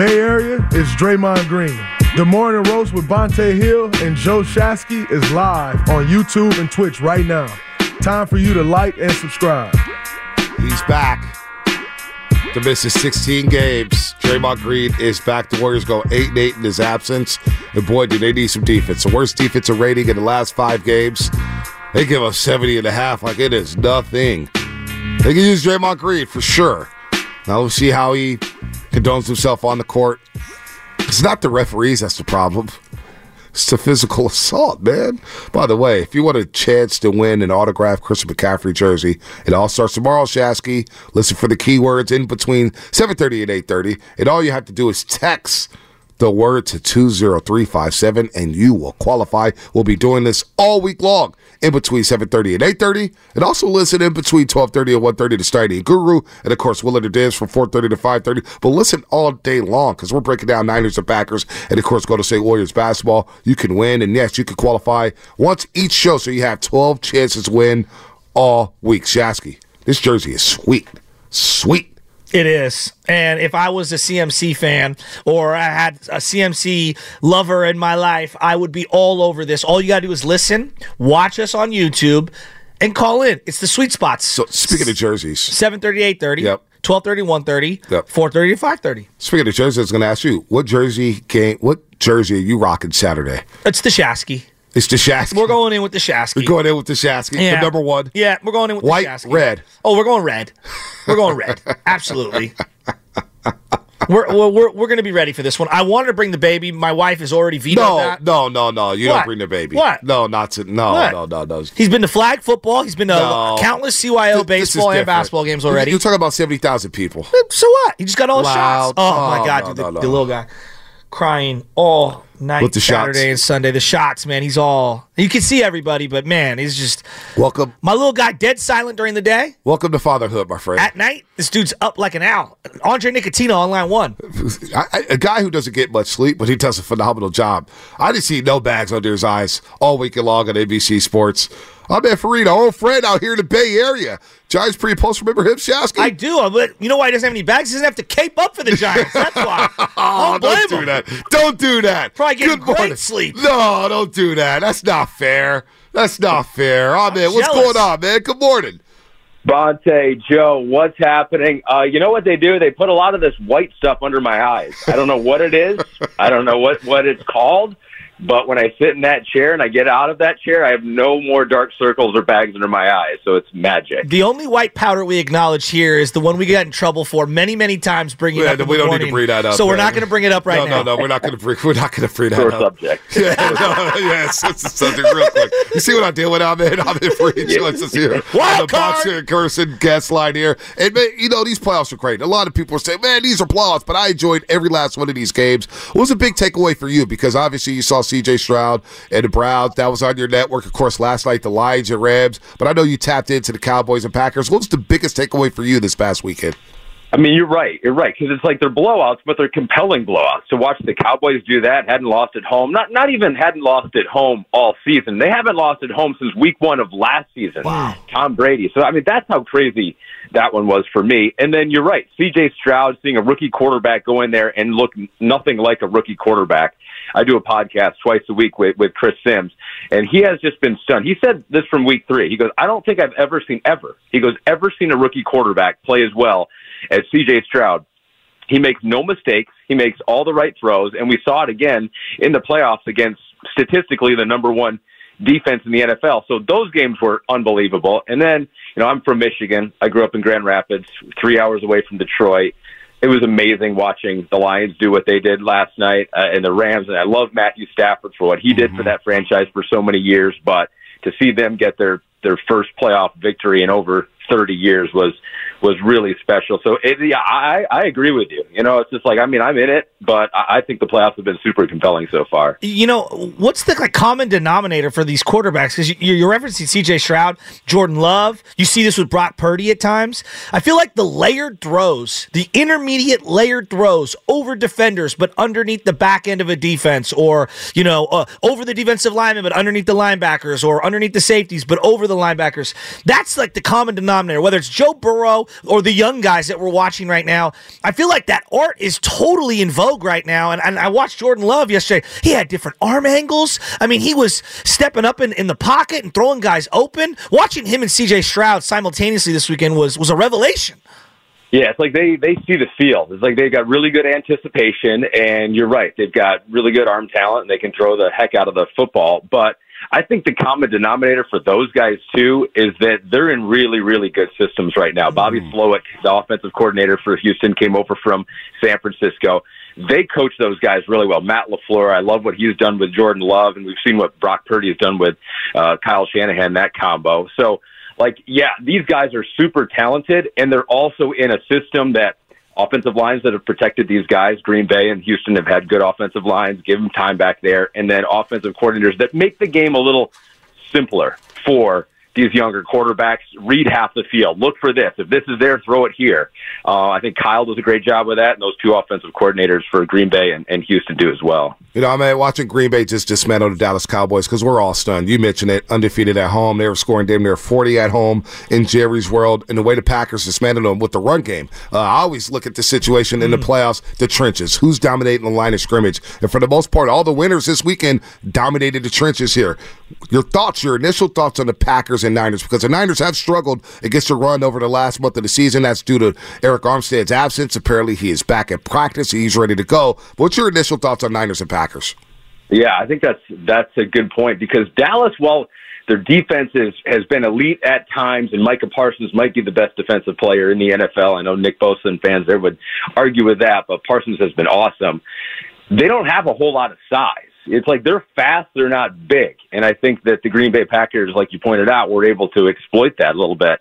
Bay Area is Draymond Green. The Morning Roast with Bonta Hill and Joe Shasky is live on YouTube and Twitch right now. Time for you to like and subscribe. He's back to miss his 16 games. Draymond Green is back. The Warriors go 8 and 8 in his absence. And boy, do they need some defense. The worst defensive rating in the last five games. They give us 70 and a half like it is nothing. They can use Draymond Green for sure. Now we'll see how he condones himself on the court. It's not the referees that's the problem. It's a physical assault, man. By the way, if you want a chance to win an autographed Christian McCaffrey jersey, it all starts tomorrow, Shasky. Listen for the keywords in between 7.30 and 8.30. And all you have to do is text the word to 20357 and you will qualify. We'll be doing this all week long in between 7.30 and 8.30 and also listen in between 12.30 and 1.30 to Steiny Guru. And of course Willard and Diz from 4.30 to 5.30 but listen all day long because we're breaking down Niners and Packers. And of course go to State Warriors basketball. You can win and yes you can qualify. Once each show so you have 12 chances to win all week. Shasky this jersey is sweet. Sweet It is. And if I was a CMC fan or I had a CMC lover in my life, I would be all over this. All you got to do is listen, watch us on YouTube, and call in. It's the sweet spots. so speaking of jerseys 730, 830, Yep. 1230, 130, Yep. 430 to 530. speaking of jerseys I was going to ask you what jersey game what jersey are you rocking Saturday It's the Shasky. It's the Shasky We're going in with the Shasky. We're going in with the Shasky the number one Yeah, we're going in with White, the Shasky. red. Oh, we're going red. We're going red. Absolutely. We're, we're, we're, we're going to be ready for this one. I wanted to bring the baby. My wife has already vetoed No, that. no, no, no. You What? don't bring the baby. What? No, not to. No, What? no, no, no. He's been to flag football. He's been to No. countless CYO Th- baseball and basketball games already. You're talking about seventy thousand people. so what? He just got all the Loud. shots. Oh, Oh, my God, no, dude. The, no. the little guy crying all night, With the shots. Saturday and Sunday. The shots, man. He's all. You can see everybody, but man, he's just. Welcome, My little guy, dead silent during the day. welcome to fatherhood, my friend. At night, this dude's up like an owl. Andre Nicotino on line one. I, I, a guy who doesn't get much sleep, but he does a phenomenal job. I didn't see no bags under his eyes all weekend long on NBC Sports. I'm at Farina, old friend out here in the Bay Area. Giants pre post. Remember him, Shasky? I do, but you know why he doesn't have any bags? He doesn't have to cape up for the Giants. That's why. Oh, don't don't do him. that. Don't do that. Probably getting Good great morning. sleep. No, don't do that. That's not fair. That's not fair. Oh, man, what's going on, man? Good morning. Bonta, Joe, what's happening? Uh, you know what they do? They put a lot of this white stuff under my eyes. I don't know what it is. I don't know what, what it's called. But when I sit in that chair and I get out of that chair, I have no more dark circles or bags under my eyes. So it's magic. The only white powder we acknowledge here is the one we got in trouble for many, many times bringing Yeah, up. we the don't need to bring that up, So we're man. not going to bring it up right no, now. no, no. We're not going to bring. We're not going to bring that Sore up. subject. Yeah, no, yes, it's a subject real quick. You see what I'm doing? I'm in. I'm in free choices here. Wild on the card. boxer and Gerson guest line here. And man, you know these playoffs are great. A lot of people are saying, "Man, these are playoffs," but I enjoyed every last one of these games. What was a big takeaway for you? Because obviously you saw C.J. Stroud and the Browns. That was on your network, of course. Last night the Lions and Rams. But I know you tapped into the Cowboys and Packers. What was the biggest takeaway for you this past weekend? I mean, you're right. You're right because it's like they're blowouts, but they're compelling blowouts. To watch the Cowboys do that, hadn't lost at home. Not not even hadn't lost at home all season. They haven't lost at home since week one of last season. Wow. Tom Brady. So I mean, that's how crazy that one was for me. And then you're right. C.J. Stroud seeing a rookie quarterback go in there and look nothing like a rookie quarterback. I do a podcast twice a week with, with Chris Sims, and he has just been stunned. He said this from week three. He goes, I don't think I've ever seen, ever, he goes, ever seen a rookie quarterback play as well as CJ Stroud. He makes no mistakes. He makes all the right throws, and we saw it again in the playoffs against statistically the number one defense in the NFL. So those games were unbelievable. And then, you know, I'm from Michigan. I grew up in Grand Rapids, three hours away from Detroit. It was amazing watching the Lions do what they did last night uh, and the Rams. And I love Matthew Stafford for what he did for that franchise for so many years. But to see them get their their first playoff victory in over 30 years was was really special. So it, yeah, I I agree with you. You know, it's just like I mean I'm in it, but I, think the playoffs have been super compelling so far. You know, what's the like, common denominator for these quarterbacks? Because you, you're referencing C.J. Stroud, Jordan Love. You see this with Brock Purdy at times. I feel like the layered throws, the intermediate layered throws over defenders, but underneath the back end of a defense, or you know, uh, over the defensive lineman, but underneath the linebackers, or underneath the safeties, but over the linebackers. That's like the common denominator. Whether it's Joe Burrow or the young guys that we're watching right now. I feel like that art is totally in vogue right now. And, and I watched Jordan Love yesterday. He had different arm angles. I mean, he was stepping up in, in the pocket and throwing guys open. Watching him and CJ Stroud simultaneously this weekend was was a revelation. Yeah, it's like they they see the field. It's like they've got really good anticipation, and you're right. They've got really good arm talent, and they can throw the heck out of the football. But I think the common denominator for those guys too is that they're in really, really good systems right now. Mm. Bobby Slowik, the offensive coordinator for Houston, came over from San Francisco. They coach those guys really well. Matt LaFleur, I love what he's done with Jordan Love, and we've seen what Brock Purdy has done with uh, Kyle Shanahan, that combo. So, like, yeah, these guys are super talented, and they're also in a system that offensive lines that have protected these guys. Green Bay and Houston have had good offensive lines. Give them time back there, and then offensive coordinators that make the game a little simpler for these younger quarterbacks. Read half the field. Look for this. If this is there, throw it here. Uh, I think Kyle does a great job with that, and those two offensive coordinators for Green Bay and, and Houston do as well. You know, I mean, watching Green Bay just dismantle the Dallas Cowboys because we're all stunned. You mentioned it, undefeated at home. They were scoring damn near 40 at home in Jerry's world, and the way the Packers dismantled them with the run game. Uh, I always look at the situation in the mm. playoffs, the trenches. Who's dominating the line of scrimmage? And for the most part, all the winners this weekend dominated the trenches here. Your thoughts, your initial thoughts on the Packers and Niners, because the Niners have struggled against the run over the last month of the season. That's due to Arik Armstead's absence. Apparently, he is back at practice. He's ready to go. What's your initial thoughts on Niners and Packers? Yeah, I think that's that's a good point because Dallas, while their defense is, has been elite at times, and Micah Parsons might be the best defensive player in the NFL. I know Nick Bosa and fans there would argue with that, but Parsons has been awesome. They don't have a whole lot of size it's like they're fast, they're not big. And I think that the Green Bay Packers, like you pointed out, were able to exploit that a little bit.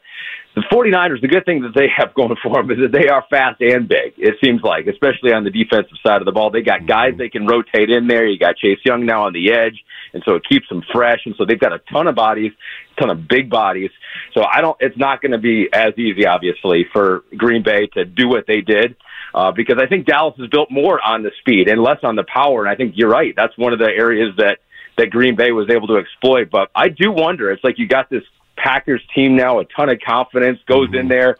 The 49ers, the good thing that they have going for them is that they are fast and big, it seems like, especially on the defensive side of the ball. They got mm-hmm. guys they can rotate in there. You got Chase Young now on the edge, and so it keeps them fresh. And so they've got a ton of bodies, a ton of big bodies. So I don't, it's not going to be as easy, obviously, for Green Bay to do what they did uh, because I think Dallas is built more on the speed and less on the power. And I think you're right. That's one of the areas that that Green Bay was able to exploit. But I do wonder. It's like you got this Packers team now, a ton of confidence goes mm-hmm. in there.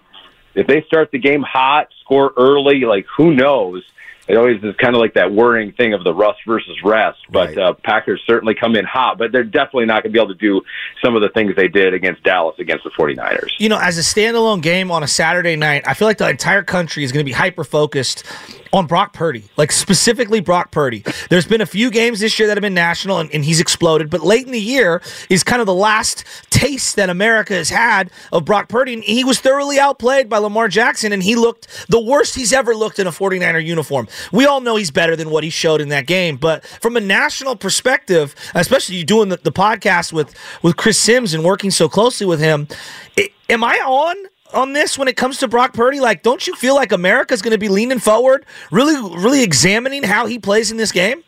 If they start the game hot, score early, like who knows? It always is kind of like that worrying thing of the rust versus rest. But right. uh, Packers certainly come in hot, but they're definitely not going to be able to do some of the things they did against Dallas against the 49ers. You know, as a standalone game on a Saturday night, I feel like the entire country is going to be hyper focused on Brock Purdy, like specifically Brock Purdy. There's been a few games this year that have been national and, and, he's exploded, but late in the year is kind of the last taste that America has had of Brock Purdy. And he was thoroughly outplayed by Lamar Jackson, and he looked the worst he's ever looked in a 49er uniform. We all know he's better than what he showed in that game, but from a national perspective, especially you doing the, the podcast with, with Chris Sims and working so closely with him, it, am I on on this when it comes to Brock Purdy? Like, don't you feel like America's going to be leaning forward, really, really examining how he plays in this game?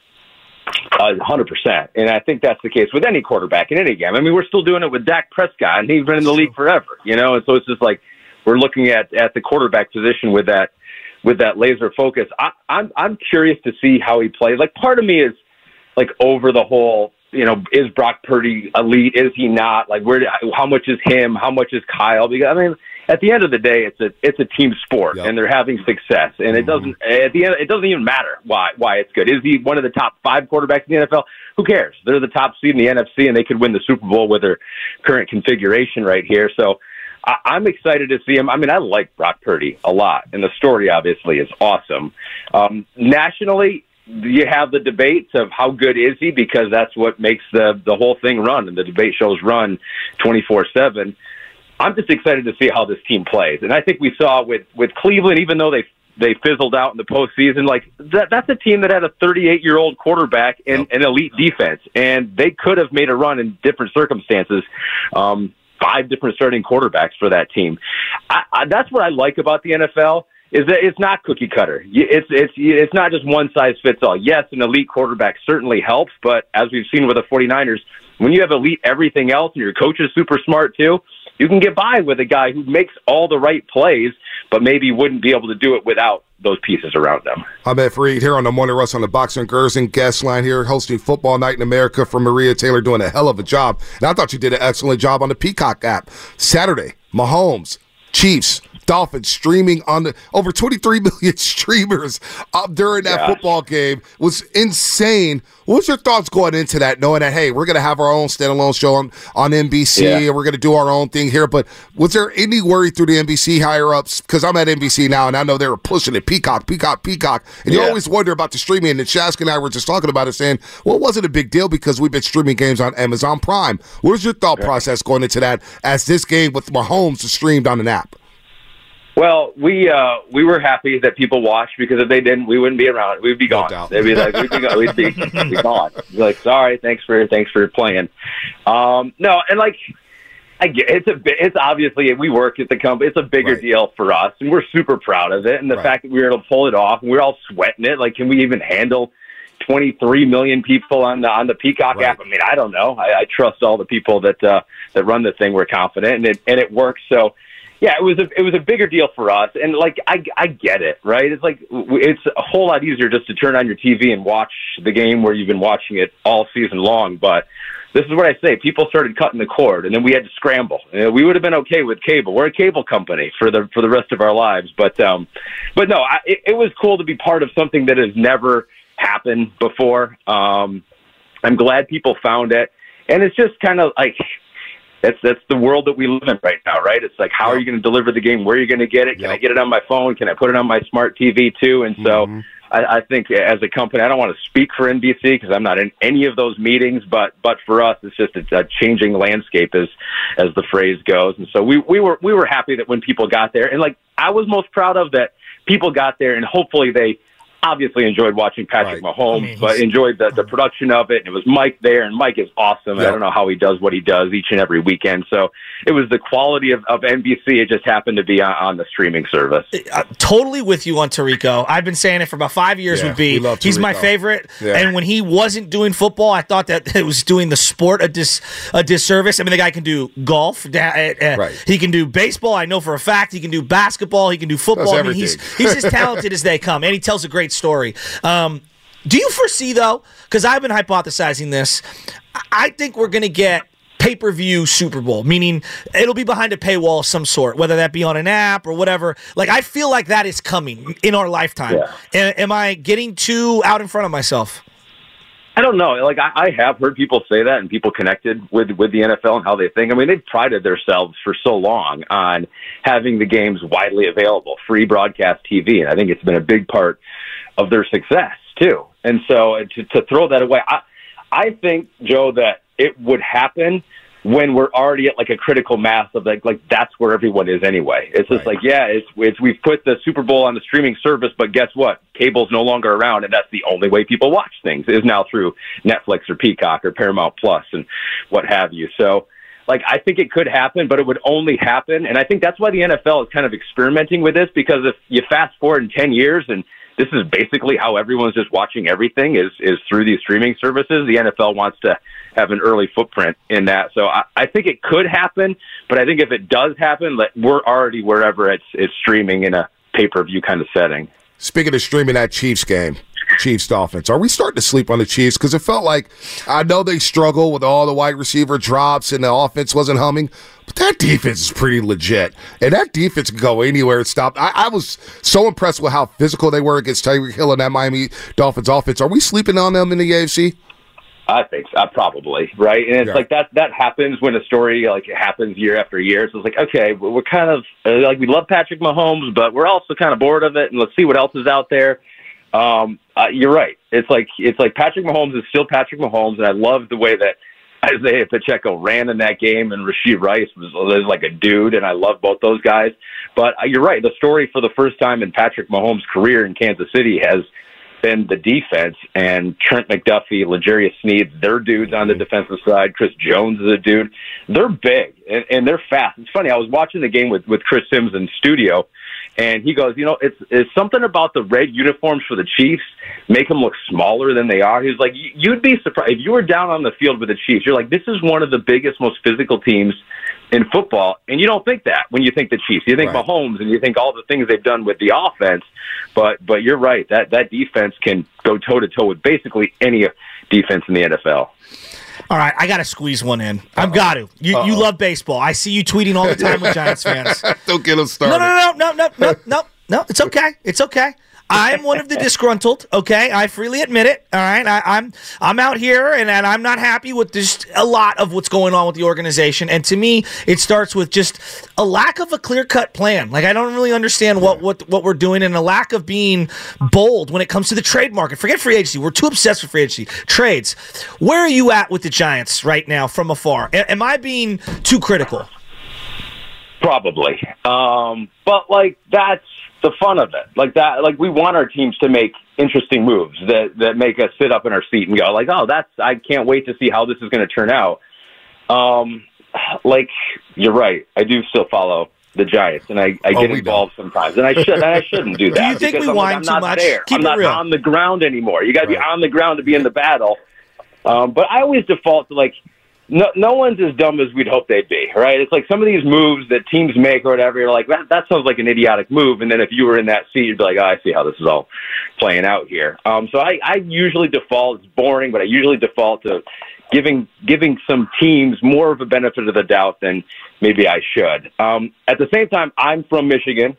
hundred percent, and I think that's the case with any quarterback in any game. I mean, we're still doing it with Dak Prescott, and he's been in the league forever, you know. And so it's just like we're looking at at the quarterback position with that with that laser focus. I, I'm I'm curious to see how he plays. Like, part of me is like over the whole you know, is Brock Purdy elite? Is he not? Like, where? How much is him? How much is Kyle? Because I mean, at the end of the day, it's a it's a team sport, yep. and they're having success. And it doesn't mm-hmm. at the end it doesn't even matter why why it's good. Is he one of the top five quarterbacks in the NFL? Who cares? They're the top seed in the NFC, and they could win the Super Bowl with their current configuration right here. So. I, I'm excited to see him. I mean, I like Brock Purdy a lot, and the story obviously is awesome. Um, nationally, you have the debates of how good is he because that's what makes the the whole thing run and the debate shows run 24/7 I'm just excited to see how this team plays. And I think we saw with with Cleveland, even though they they fizzled out in the postseason, like that, that's a team that had a 38 year old quarterback and yep. an elite defense, and they could have made a run in different circumstances. Um, five different starting quarterbacks for that team. I, I, that's what I like about the NFL is that it's not cookie cutter. It's it's it's not just one size fits all. Yes, an elite quarterback certainly helps, but as we've seen with the 49ers, when you have elite everything else and your coach is super smart too, you can get by with a guy who makes all the right plays, but maybe wouldn't be able to do it without those pieces around them. Ahmed Fareed here on the Morning Roast on the Boxer and Gerson guest line here, hosting Football Night in America for Maria Taylor, doing a hell of a job. And I thought you did an excellent job on the Peacock app. Saturday, Mahomes, Chiefs, Dolphins streaming on the over 23 million streamers up during that yeah. football game was insane. What's your thoughts going into that, knowing that hey, we're gonna have our own standalone show on, on NBC yeah. and we're gonna do our own thing here? But was there any worry through the NBC higher ups? Because I'm at NBC now and I know they were pushing it, Peacock, Peacock, Peacock, and yeah. you always wonder about the streaming. And Shask and I were just talking about it, saying, well, it wasn't a big deal because we've been streaming games on Amazon Prime. What was your thought process going into that as this game with Mahomes is streamed on an app? Well, we uh, we were happy that people watched because if they didn't, we wouldn't be around. We'd be gone. No They'd be like, we'd be gone. We'd be, be gone. Be like, sorry, thanks for thanks for your playing. Um, no, and like, I get it's a it's obviously we work at the company. It's a bigger right. deal for us, and we're super proud of it. And the right. fact that we were able to pull it off, and we're all sweating it. Like, can we even handle? 23 million people on the on the Peacock right. app. I mean, I don't know. I, I trust all the people that uh, that run the thing. We're confident, and it and it works. So yeah, it was a it was a bigger deal for us, and like I I get it, right? It's like it's a whole lot easier just to turn on your TV and watch the game where you've been watching it all season long. But this is what I say: people started cutting the cord, and then we had to scramble. You know, we would have been okay with cable. We're a cable company for the for the rest of our lives, but um, but no, I, it, it was cool to be part of something that has never happened before. Um, I'm glad people found it, and it's just kind of like that's that's the world that we live in right now, right? It's like how are you going to deliver the game? Where are you going to get it? Can yep. I get it on my phone? Can I put it on my smart TV too? And so mm-hmm. I, I think as a company, I don't want to speak for NBC because I'm not in any of those meetings, but but for us, it's just a, a changing landscape as as the phrase goes. And so we we were we were happy that when people got there, and like I was most proud of that people got there, and hopefully they obviously enjoyed watching Patrick right. Mahomes, I mean, but enjoyed the, the production of it. And it was Mike there, and Mike is awesome. Yep. I don't know how he does what he does each and every weekend. So it was the quality of, of NBC. It just happened to be on, on the streaming service. Uh, totally with you on Tirico. I've been saying it for about five years. Yeah, would be he's my favorite. Yeah. And when he wasn't doing football, I thought that it was doing the sport a dis a disservice. I mean, the guy can do golf. Uh, uh, right. He can do baseball. I know for a fact he can do basketball. He can do football. I mean, he's he's as talented as they come, and he tells a great great story. Um, do you foresee though? Because I've been hypothesizing this. I think we're going to get pay per view Super Bowl, meaning it'll be behind a paywall of some sort, whether that be on an app or whatever. Like I feel like that is coming in our lifetime. Yeah. am I getting too out in front of myself? I don't know. Like I, I have heard people say that, and people connected with with the NFL and how they think. I mean, they've prided themselves for so long on having the games widely available, free broadcast TV, and I think it's been a big part of their success too. And so to, to throw that away, I, I think Joe that it would happen when we're already at like a critical mass of like like that's where everyone is anyway. It's just right. like yeah, it's it's we've put the Super Bowl on the streaming service, but guess what? Cable's no longer around, and that's the only way people watch things is now through Netflix or Peacock or Paramount Plus and what have you. So like I think it could happen, but it would only happen, and I think that's why the NFL is kind of experimenting with this because if you fast forward in ten years and this is basically how everyone's just watching everything is is through these streaming services. The NFL wants to have an early footprint in that, so I, I think it could happen. But I think if it does happen, like, we're already wherever it's it's streaming in a pay per view kind of setting. Speaking of streaming that Chiefs game, Chiefs Dolphins. Are we starting to sleep on the Chiefs? Because it felt like I know they struggle with all the wide receiver drops and the offense wasn't humming, but that defense is pretty legit. And that defense can go anywhere and stop. I, I was so impressed with how physical they were against Tyreek Hill and that Miami Dolphins offense. Are we sleeping on them in the AFC? I think so, uh, probably right, and it's yeah. like that. That happens when a story like it happens year after year. So it's like, okay, we're kind of uh, like we love Patrick Mahomes, but we're also kind of bored of it, and let's see what else is out there. Um, uh, you're right. It's like it's like Patrick Mahomes is still Patrick Mahomes, and I love the way that Isaiah Pacheco ran in that game, and Rashee Rice was, was like a dude, and I love both those guys. But uh, you're right. The story for the first time in Patrick Mahomes' career in Kansas City has been the defense and Trent McDuffie, L'Jarius Sneed, they're dudes on the defensive side. Chris Jones is a dude. They're big and, and they're fast. It's funny. I was watching the game with with Chris Sims in studio, and he goes, you know, it's it's something about the red uniforms for the Chiefs make them look smaller than they are. He's like, you'd be surprised if you were down on the field with the Chiefs. You're like, this is one of the biggest, most physical teams in football, and you don't think that when you think the Chiefs. You think Right. Mahomes, and you think all the things they've done with the offense. But but you're right that that defense can go toe to toe with basically any defense in the NFL. All right, I got to squeeze one in. I've got to. You, you love baseball. I see you tweeting all the time with Giants fans. Don't get us started. No, no, no, no, no, no, no, no. It's okay. It's okay. I am one of the disgruntled. Okay, I freely admit it. All right, I, I'm I'm out here and, and I'm not happy with just a lot of what's going on with the organization. And to me, it starts with just a lack of a clear cut plan. Like I don't really understand what what what we're doing and a lack of being bold when it comes to the trade market. Forget free agency. We're too obsessed with free agency. Trades. Where are you at with the Giants right now from afar? A- am I being too critical? Probably. Um, but like that's the fun of it. Like that like we want our teams to make interesting moves that that make us sit up in our seat and go like, "Oh, that's I can't wait to see how this is going to turn out." Um like you're right. I do still follow the Giants and I, I Oh, get involved sometimes. And I should and I shouldn't do that. you think we I'm, like, whine I'm too not much? there. Keep I'm not real. on the ground anymore. You got to be on the ground to be in the battle. Um, but I always default to like no, no one's as dumb as we'd hope they'd be, right? It's like some of these moves that teams make or whatever. You're like, that, that sounds like an idiotic move, and then if you were in that seat, you'd be like, oh, I see how this is all playing out here. Um, so I, I usually default. It's boring, but I usually default to giving giving some teams more of a benefit of the doubt than maybe I should. Um, at the same time, I'm from Michigan.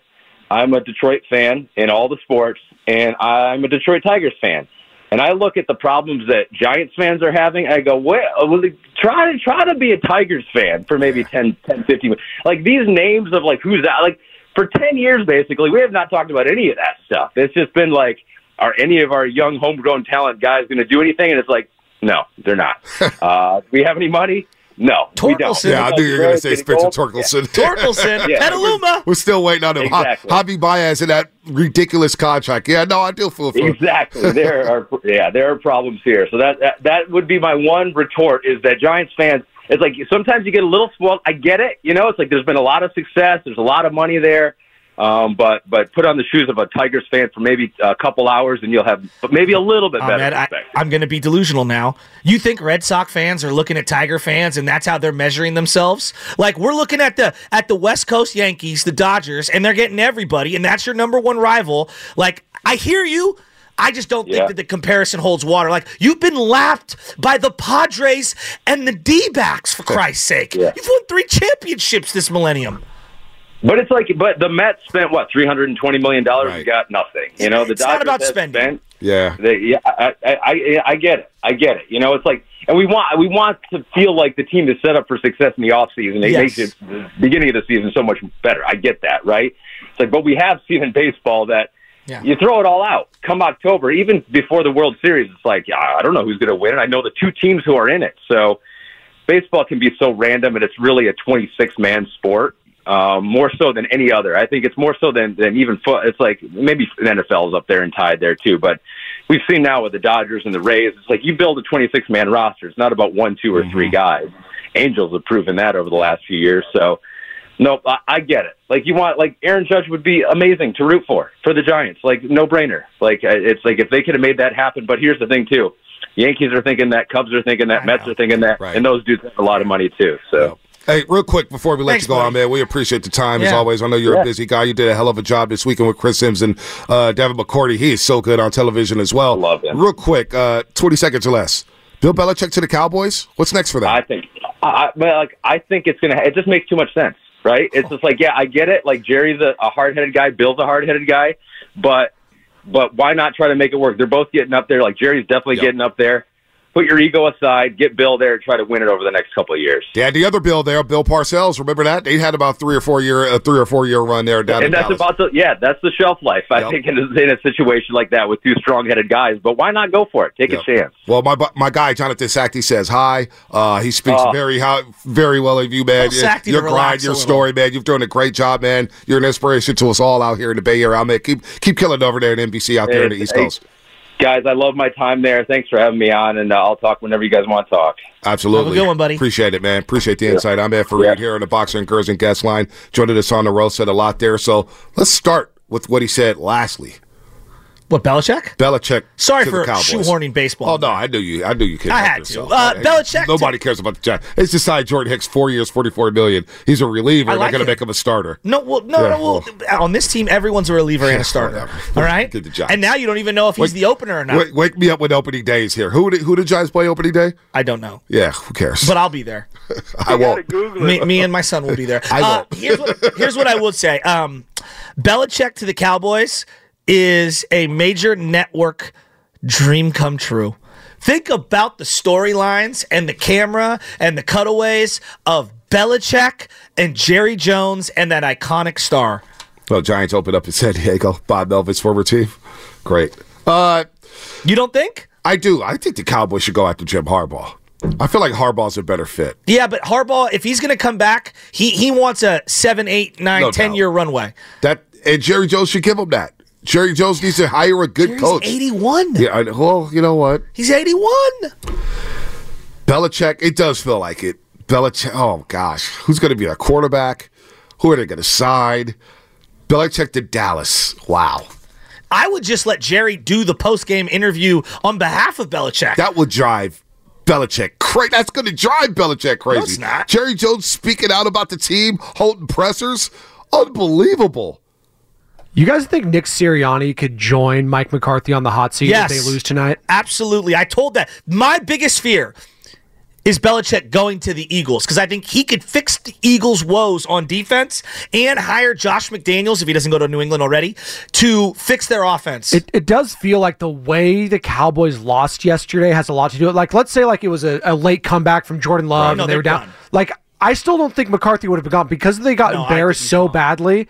I'm a Detroit fan in all the sports, and I'm a Detroit Tigers fan. And I look at the problems that Giants fans are having. I go, well, well try to try to be a Tigers fan for maybe 10, 10, 15 minutes. Like these names of like who's that? Like for 10 years, basically, we have not talked about any of that stuff. It's just been like, are any of our young homegrown talent guys going to do anything? And it's like, no, they're not. uh, do we have any money? No, we don't. Torkelson. Yeah, I knew you were going to say Spencer gold? Torkelson. Torkelson, Yeah. Petaluma. We're still waiting on him. Ha- Exactly. Javi Baez in that ridiculous contract. Yeah, no, I do feel for him. Exactly. There are yeah, there are problems here. So that, that that would be my one retort is that Giants fans. It's like sometimes you get a little spoiled. I get it. You know, it's like there's been a lot of success. There's a lot of money there. Um, but but put on the shoes of a Tigers fan for maybe a couple hours, and you'll have maybe a little bit better Ahmed, I, I'm going to be delusional now. You think Red Sox fans are looking at Tiger fans and that's how they're measuring themselves? Like we're looking at the at the West Coast Yankees, the Dodgers, and they're getting everybody, and that's your number one rival. Like I hear you. I just don't think Yeah. that the comparison holds water. Like you've been lapped by the Padres and the D-backs for Christ's sake. Yeah. You've won three championships this millennium. But it's like, but the Mets spent what three hundred and twenty million dollars Right. and got nothing. You know, the It's not about spending. spent Yeah. They, yeah, I, I, I, I get it. I get it. You know, it's like, and we want we want to feel like the team is set up for success in the off season. It Yes. makes it the beginning of the season so much better. I get that, right? It's like, but we have seen in baseball that Yeah. you throw it all out come October, even before the World Series. It's like, yeah, I don't know who's going to win. I know the two teams who are in it. So baseball can be so random, and it's really a 26 man sport. Um, more so than any other. I think it's more so than, than even foot. It's like maybe the NFL is up there and tied there too. But we've seen now with the Dodgers and the Rays, it's like you build a 26 man roster. It's not about one, two, or three guys. Angels have proven that over the last few years. So, nope, I, I get it. Like you want, like Aaron Judge would be amazing to root for for the Giants. Like no brainer. Like uh, it's like if they could have made that happen. But here's the thing too. Yankees are thinking that, Cubs are thinking that, I Mets know. are thinking that, Right. and those dudes have a lot of money too. So. Hey, real quick before we let Thanks, you go on, buddy. man, we appreciate the time as always. I know you're a busy guy. You did a hell of a job this weekend with Chris Sims and uh, Devin McCourty. He is so good on television as well. Love him. Real quick, uh, 20 seconds or less. Bill Belichick to the Cowboys. What's next for them? I think, I, I- well, like, I think it's gonna. It just makes too much sense, right? It's just like, yeah, I get it. Like Jerry's a, a hard-headed guy, Bill's a hard-headed guy, but but why not try to make it work? They're both getting up there. Like Jerry's definitely Yep. getting up there. Put your ego aside, get Bill there, and try to win it over the next couple of years. Yeah, the other Bill there, Bill Parcells. Remember that? They had about three or four year, a three or four year run there down in and that's Dallas. about the yeah, that's the shelf life. I Yep. think in a, in a situation like that with two strong-headed guys, but why not go for it? Take Yep. a chance. Well, my my guy Jonathan Sackey says hi. Uh, he speaks Oh. very high, very well of you, man. Tell Sackey your relax grind, your story, man. You've done a great job, man. You're an inspiration to us all out here in the Bay Area. I mean, keep keep killing over there in NBC out there in the East hey, Coast. Guys, I love my time there. Thanks for having me on, and uh, I'll talk whenever you guys want to talk. Absolutely. Have a good one, buddy. Appreciate it, man. Appreciate the insight. Ahmed Fareed Yeah. here on the Boxer and Gerson Guest line. Joining us on the road said a lot there. So let's start with what he said lastly. What Belichick? Belichick. Sorry to for the Cowboys. shoehorning baseball. Oh no, I knew you. I knew you. Couldn't I help had to. yourself. Uh, Hey, Belichick Nobody cares about the Giants. It's decided Jordan Hicks four years, forty-four million. He's a reliever. I They're like going to make him a starter. No, well, no, Yeah, no. Well, on this team, everyone's a reliever and a starter. whatever. All right, Get the Giants. and now you don't even know if he's Wait- the opener or not. Wake, wake me up when opening day is here. Who did, who did Giants play opening day? I don't know, Yeah, who cares? but I'll be there. I won't. me, me and my son will be there. I Uh, won't. here's what here's what I would say. Um, Belichick to the Cowboys is a major network dream come true. Think about the storylines and the camera and the cutaways of Belichick and Jerry Jones and that iconic star. Well, Giants open up in San Diego. Bob Melvin's former team. Great. Uh, You don't think? I do. I think the Cowboys should go after Jim Harbaugh. I feel like Harbaugh's a better fit. Yeah, but Harbaugh, if he's going to come back, he he wants a seven, eight, nine, No ten doubt. year runway. That and Jerry Jones should give him that. Jerry Jones needs to hire a good coach. He's coach. eighty one. Yeah, I, well, you know what? He's eighty one. Belichick, it does feel like it. Belichick, oh gosh, who's going to be a quarterback? Who are they going to sign? Belichick to Dallas. Wow. I would just let Jerry do the post game interview on behalf of Belichick. That would drive Belichick crazy. That's going to drive Belichick crazy. it's not. Jerry Jones speaking out about the team, holding pressers. Unbelievable. You guys think Nick Sirianni could join Mike McCarthy on the hot seat Yes. if they lose tonight? Absolutely. I told that. My biggest fear is Belichick going to the Eagles because I think he could fix the Eagles' woes on defense and hire Josh McDaniels, if he doesn't go to New England already, to fix their offense. It, it does feel like the way the Cowboys lost yesterday has a lot to do with it. like let's say like it was a, a late comeback from Jordan Love No, and they were down. done. Like I still don't think McCarthy would have gone because they got No, embarrassed so gone. badly.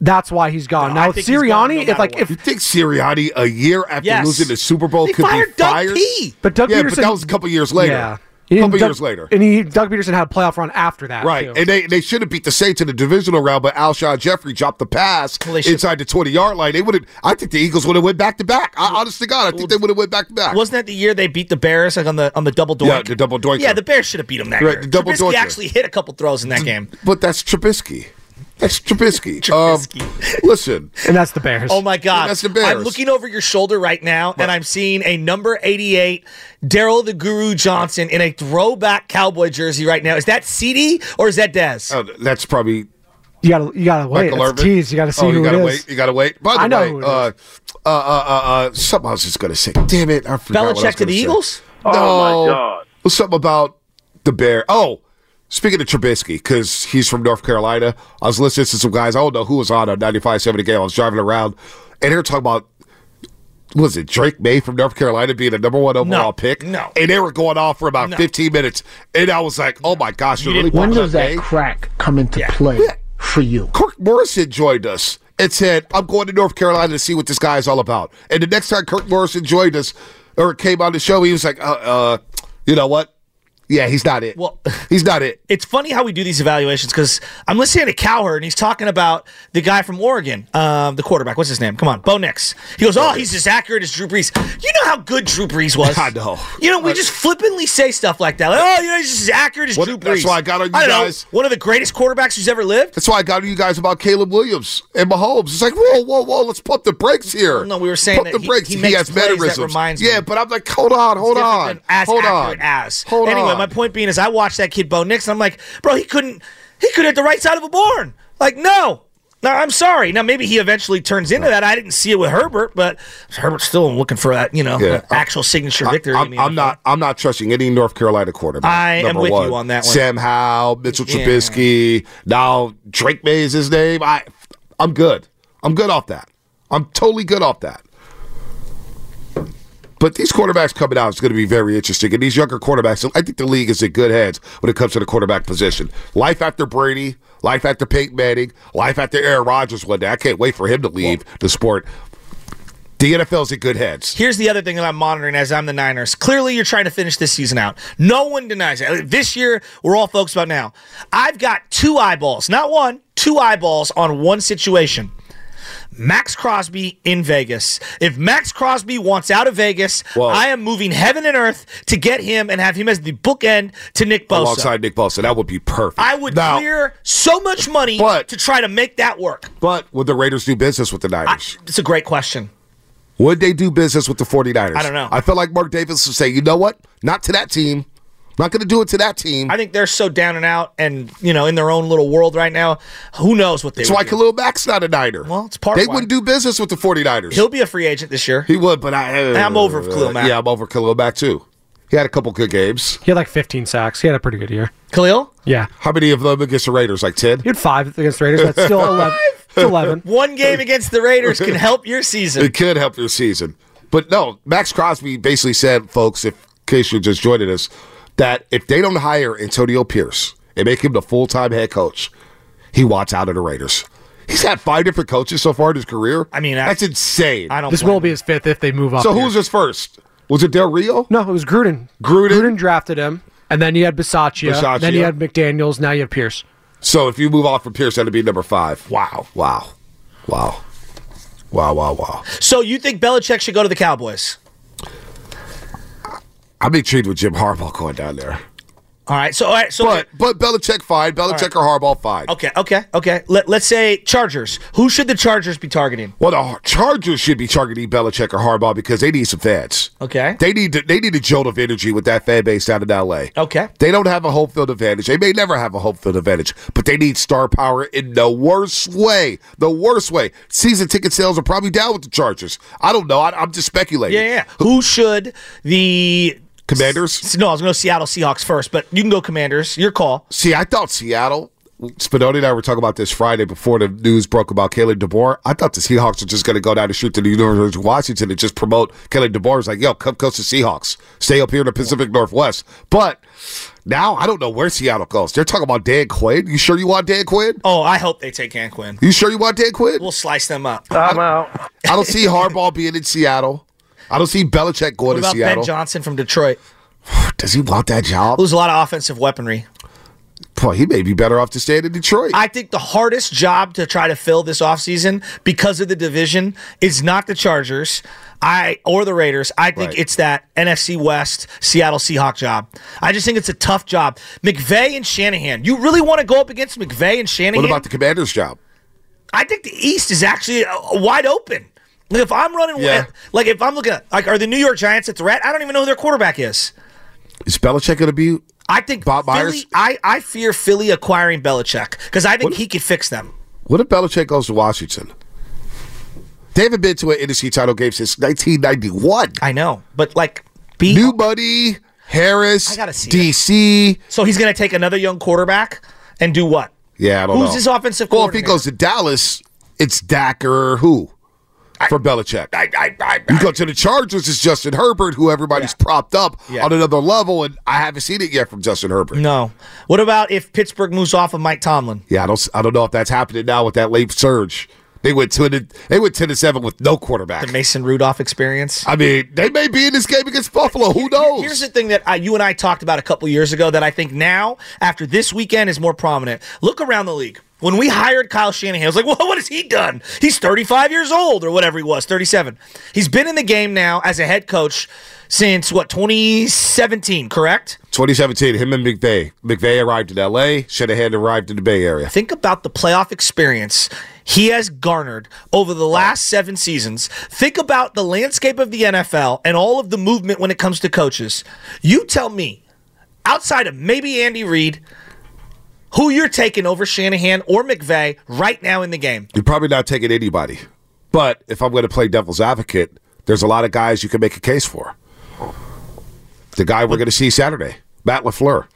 That's why he's gone. No, now with think no Sirianni, if like what. if You think Sirianni, a year after Yes. losing the Super Bowl, They could fired be Doug fired? P. but Doug yeah, Pederson, but that was a couple years later. yeah, A couple Doug- years later. and he Doug Pederson had a playoff run after that, Right, too. and they they should have beat the Saints in the divisional round, but Alshon Jeffery dropped the pass Well, inside the twenty yard line. They would have. I think the Eagles would have went back to back. I- Honest to God, I think they would have went back to back. Wasn't that the year they beat the Bears like on the on the double doink? Yeah, the double doinker. Yeah, the Bears should have beat them that Right, year. the double Trubisky doinker. actually hit a couple throws in that game. But that's Trubisky. That's Trubisky. Trubisky. Um, listen, and that's the Bears. Oh my God! that's the Bears. I'm looking over your shoulder right now, and I'm seeing a number 88 Daryl the Guru Johnson in a throwback cowboy jersey right now. Is that CD or is that Dez? oh, that's probably You gotta you gotta wait. Michael Irvin. tease. You gotta see oh, who you gotta it wait. is. You gotta wait. By the I know way, who it uh, uh, uh, uh, uh, something I was just gonna say. Damn it, I forgot. what I was Belichick to gonna the say. Eagles? No, Oh, my God. Well, something about the Bear. Oh, speaking of Trubisky, because he's from North Carolina, I was listening to some guys. I don't know who was on a 95 70 game. I was driving around, and they were talking about. Was it Drake Maye from North Carolina being the number one overall No, pick? no. And they were going off for about No. 15 minutes. And I was like, oh my gosh, you're really When watching does Maye? that crack come into play for you? Kirk Morrison joined us and said, I'm going to North Carolina to see what this guy is all about. And the next time Kirk Morrison joined us or came on the show, he was like, uh, uh you know what? Yeah, he's not it. Well- he's not it. It's funny how we do these evaluations because I'm listening to Cowherd and he's talking about the guy from Oregon, um, the quarterback. What's his name? Come on, Bo Nix. He goes, "Oh, he's as accurate as Drew Brees." You know how good Drew Brees was. I know. You know, we just flippantly say stuff like that. Like, oh, you know, he's just as accurate as What- Drew Brees. that's why I got on you know, guys. one of the greatest quarterbacks who's ever lived. That's why I got to you guys about Caleb Williams and Mahomes. It's like, whoa, whoa, whoa, let's pump the brakes here. No, we were saying pump that the he- brakes. he makes has plays that mannerisms. yeah, me. but I'm like, hold on, hold on, hold on, as. hold anyway, on. My point being is, I watched that kid Bo Nix, and I'm like, bro, he couldn't, he could hit the right side of a barn. Like, no. No, I'm sorry. Now maybe he eventually turns into that. I didn't see it with Herbert, but Herbert's still looking for that, you know, Yeah. actual signature victory. in I'm, I'm not. I'm not trusting any North Carolina quarterback. I am with you one. on that one. Sam Howell, Mitchell Yeah. Trubisky. Now Drake Maye is his name. I, I'm good. I'm good off that. I'm totally good off that. But these quarterbacks coming out is going to be very interesting. And these younger quarterbacks, I think the league is in good hands when it comes to the quarterback position. Life after Brady, life after Peyton Manning, life after Aaron Rodgers one day. I can't wait for him to leave the sport. The NFL's in good hands. Here's the other thing that I'm monitoring as I'm the Niners. Clearly, you're trying to finish this season out. No one denies it. This year, we're all focused about now. I've got two eyeballs, not one, two eyeballs on one situation. Maxx Crosby in Vegas. If Maxx Crosby wants out of Vegas, Well- I am moving heaven and earth to get him and have him as the bookend to Nick Bosa. alongside Nick Bosa. That would be perfect. I would Now, clear so much money But- to try to make that work. But would the Raiders do business with the I, Niners? it's a great question. would they do business with the 49ers? I don't know. I feel like Mark Davis would say, you know what? Not to that team. Not going to do it to that team. I think they're so down and out, and you know, in their own little world right now. Who knows what they? That's would why do. Khalil Mack's not a Niner. Well, it's part They why. wouldn't do business with the 49ers. He'll be a free agent this year. he would, but I, I'm over uh, Khalil Mack. Yeah, I'm over Khalil Mack too. He had a couple good games. He had like 15 sacks. He had a pretty good year. Khalil, Yeah. How many of them against the Raiders? Like 10? He had five against the Raiders. That's still 11. It's 11. one game against the Raiders can help your season. It could help your season. But no, Maxx Crosby basically said, folks, if, in case you're just joining us, that if they don't hire Antonio Pierce and make him the full time head coach, he wants out of the Raiders. He's had five different coaches so far in his career. I mean, I- that's insane. I don't. This blame will be his fifth if they move up. so here. who was his first? Was it Del Rio? No, it was Gruden. Gruden? drafted him, and then you had Bisaccia, Bisaccia. then you had McDaniels, now you have Pierce. So if you move off from Pierce, that'd be number five. Wow. Wow. Wow. Wow, wow, wow. So you think Belichick should go to the Cowboys? I'm intrigued with Jim Harbaugh going down there. All right. So all right. So But but Belichick fine. Belichick or Harbaugh fine. okay. Okay. Okay. Let, let's say Chargers. Who should the Chargers be targeting? Well, the Chargers should be targeting Belichick or Harbaugh because they need some fans. Okay. They need to, they need a jolt of energy with that fan base down in L.A. Okay. They don't have a home field advantage. They may never have a home field advantage, but they need star power in the worst way. The worst way. Season ticket sales are probably down with the Chargers. I don't know. I, I'm just speculating. Yeah. Yeah. Who should the Commanders. No, I was going to Seattle Seahawks first, but you can go Commanders. Your call. See, I thought Seattle. Spinotti and I were talking about this Friday before the news broke about Kalen DeBoer. I thought the Seahawks were just going to go down the street to the University of Washington and just promote Kalen DeBoer. It's like, yo, come coach the Seahawks. Stay up here in the Pacific Northwest. But now I don't know where Seattle goes. They're talking about Dan Quinn. You sure you want Dan Quinn? Oh, I hope they take Dan Quinn. You sure you want Dan Quinn? We'll slice them up. I'm out. I don't see Harbaugh being in Seattle. I don't see Belichick going what to about Seattle. Ben Johnson from Detroit? Does he want that job? Lose a lot of offensive weaponry. Boy, he may be better off to staying in Detroit. I think the hardest job to try to fill this offseason because of the division is not the Chargers I or the Raiders. I think Right. it's that NFC West Seattle Seahawk job. I just think it's a tough job. McVay and Shanahan. You really want to go up against McVay and Shanahan? what about the Commanders' job? I think the East is actually uh, wide open. If I'm running, Yeah. like if I'm looking at, like, are the New York Giants a threat? I don't even know who their quarterback is. Is Belichick going to be I think Bob Philly, Myers? I, I fear Philly acquiring Belichick because I think he could fix them. What if Belichick goes to Washington? They haven't been to an NFC title game since 1991. I know, but like, be New buddy Harris, I gotta see DC. So he's going to take another young quarterback and do what? Yeah, I don't Who's know. Who's his offensive Well, if he goes to Dallas, it's Dak or who for Belichick. I, I, I, you go to the Chargers, it's Justin Herbert, who everybody's Yeah. propped up Yeah. on another level, and I haven't seen it yet from Justin Herbert. no. What about if Pittsburgh moves off of Mike Tomlin? Yeah, I don't. I don't know if that's happening now with that late surge. They went ten. To, they went ten to seven with no quarterback. The Mason Rudolph experience. I mean, they may be in this game against Buffalo. Who knows? Here's the thing that I, you and I talked about a couple years ago that I think now, after this weekend, is more prominent. Look around the league. When we hired Kyle Shanahan, I was like, well, what has he done? He's 35 years old or whatever he was, 37. He's been in the game now as a head coach since, what, 2017, correct? 2017, him and McVay. McVay arrived in L.A. Shanahan arrived in the Bay Area. Think about the playoff experience he has garnered over the last seven seasons. Think about the landscape of the NFL and all of the movement when it comes to coaches. You tell me, outside of maybe Andy Reid, who you're taking over Shanahan or McVay right now in the game. You're probably not taking anybody. But if I'm going to play devil's advocate, there's a lot of guys you can make a case for. The guy we're going to see Saturday, Matt LaFleur.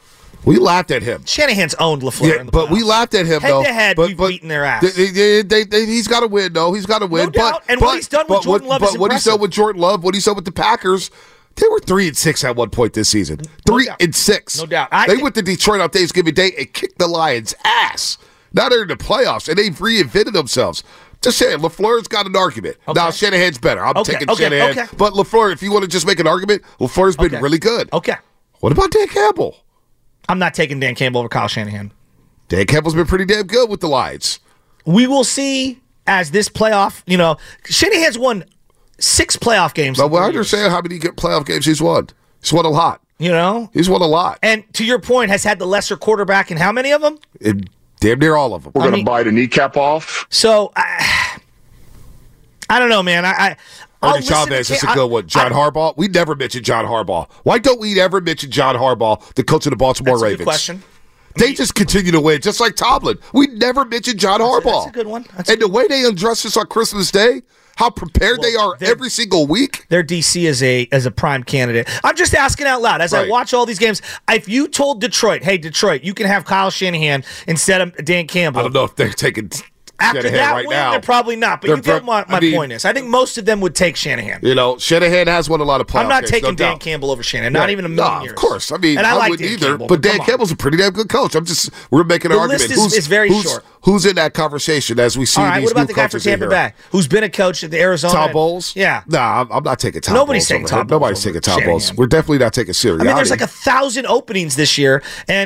We laughed at him. Shanahan's owned LaFleur. Yeah, in the but we laughed at him Head though. to head, but, we've but beaten their ass. they- they- they- he's got to win, though. He's got to win. No but, doubt. And what but- he's done with Jordan Love but what he's done impressive. with Jordan Love, what he's done with the Packers, they were three and six at one point this season. Three doubt. and six. No doubt. I they went to Detroit on Thanksgiving Day and kicked the Lions' ass. Now they're in the playoffs and they've reinvented themselves. Just saying, Lafleur's got an argument. Now Shanahan's better. I'm Okay, taking okay, Shanahan, okay. but Lafleur, if you want to just make an argument, Lafleur's been Okay. really good. Okay. What about Dan Campbell? I'm not taking Dan Campbell over Kyle Shanahan. Dan Campbell's been pretty damn good with the Lions. We will see as this playoff. You know, Shanahan's won six playoff games. But in well, I understand how many playoff games he's won. He's won a lot. You know, He's won a lot. and to your point, has had the lesser quarterback in how many of them? In damn near all of them. We're I going to bite a kneecap off. So I, I don't know, man. I, I I'll Ernie listen to Chavez is a good one. John I- Harbaugh. We never mentioned John Harbaugh. Why don't we ever mention John Harbaugh, the coach of the Baltimore That's a Ravens? good question. They just continue to win, just like Tomlin. We never mentioned John Harbaugh. that's a good one. That's a and the way they undress us on Christmas Day, how prepared they are every single week. their DC is a as a prime candidate. I'm just asking out loud as I watch all these games. If you told Detroit, "Hey, Detroit, you can have Kyle Shanahan instead of Dan Campbell," I don't know if they're taking after Shanahan that right win, now. they're probably not. But you get what my I mean- point is. I think most of them would take Shanahan. You know, Shanahan has won a lot of playoff I'm not games, taking no Dan doubt. Campbell over Shanahan. Not even a million No, years. Of course. I mean, and I, I, like wouldn't Dan either. Campbell, but Dan come on. Campbell's a pretty damn good coach. I'm just we're making an The argument. list is- who's, is very who's, short. Who's in that conversation as we see All right, these what about the guy for Tampa? Bay who's been a coach at the Arizona? Todd Bowles? Yeah. Nah, I'm, I'm not taking Todd Nobody's taking Todd Nobody's taking Todd Bowles. We're definitely not taking Sirianni. I mean, there's like a thousand openings this year, and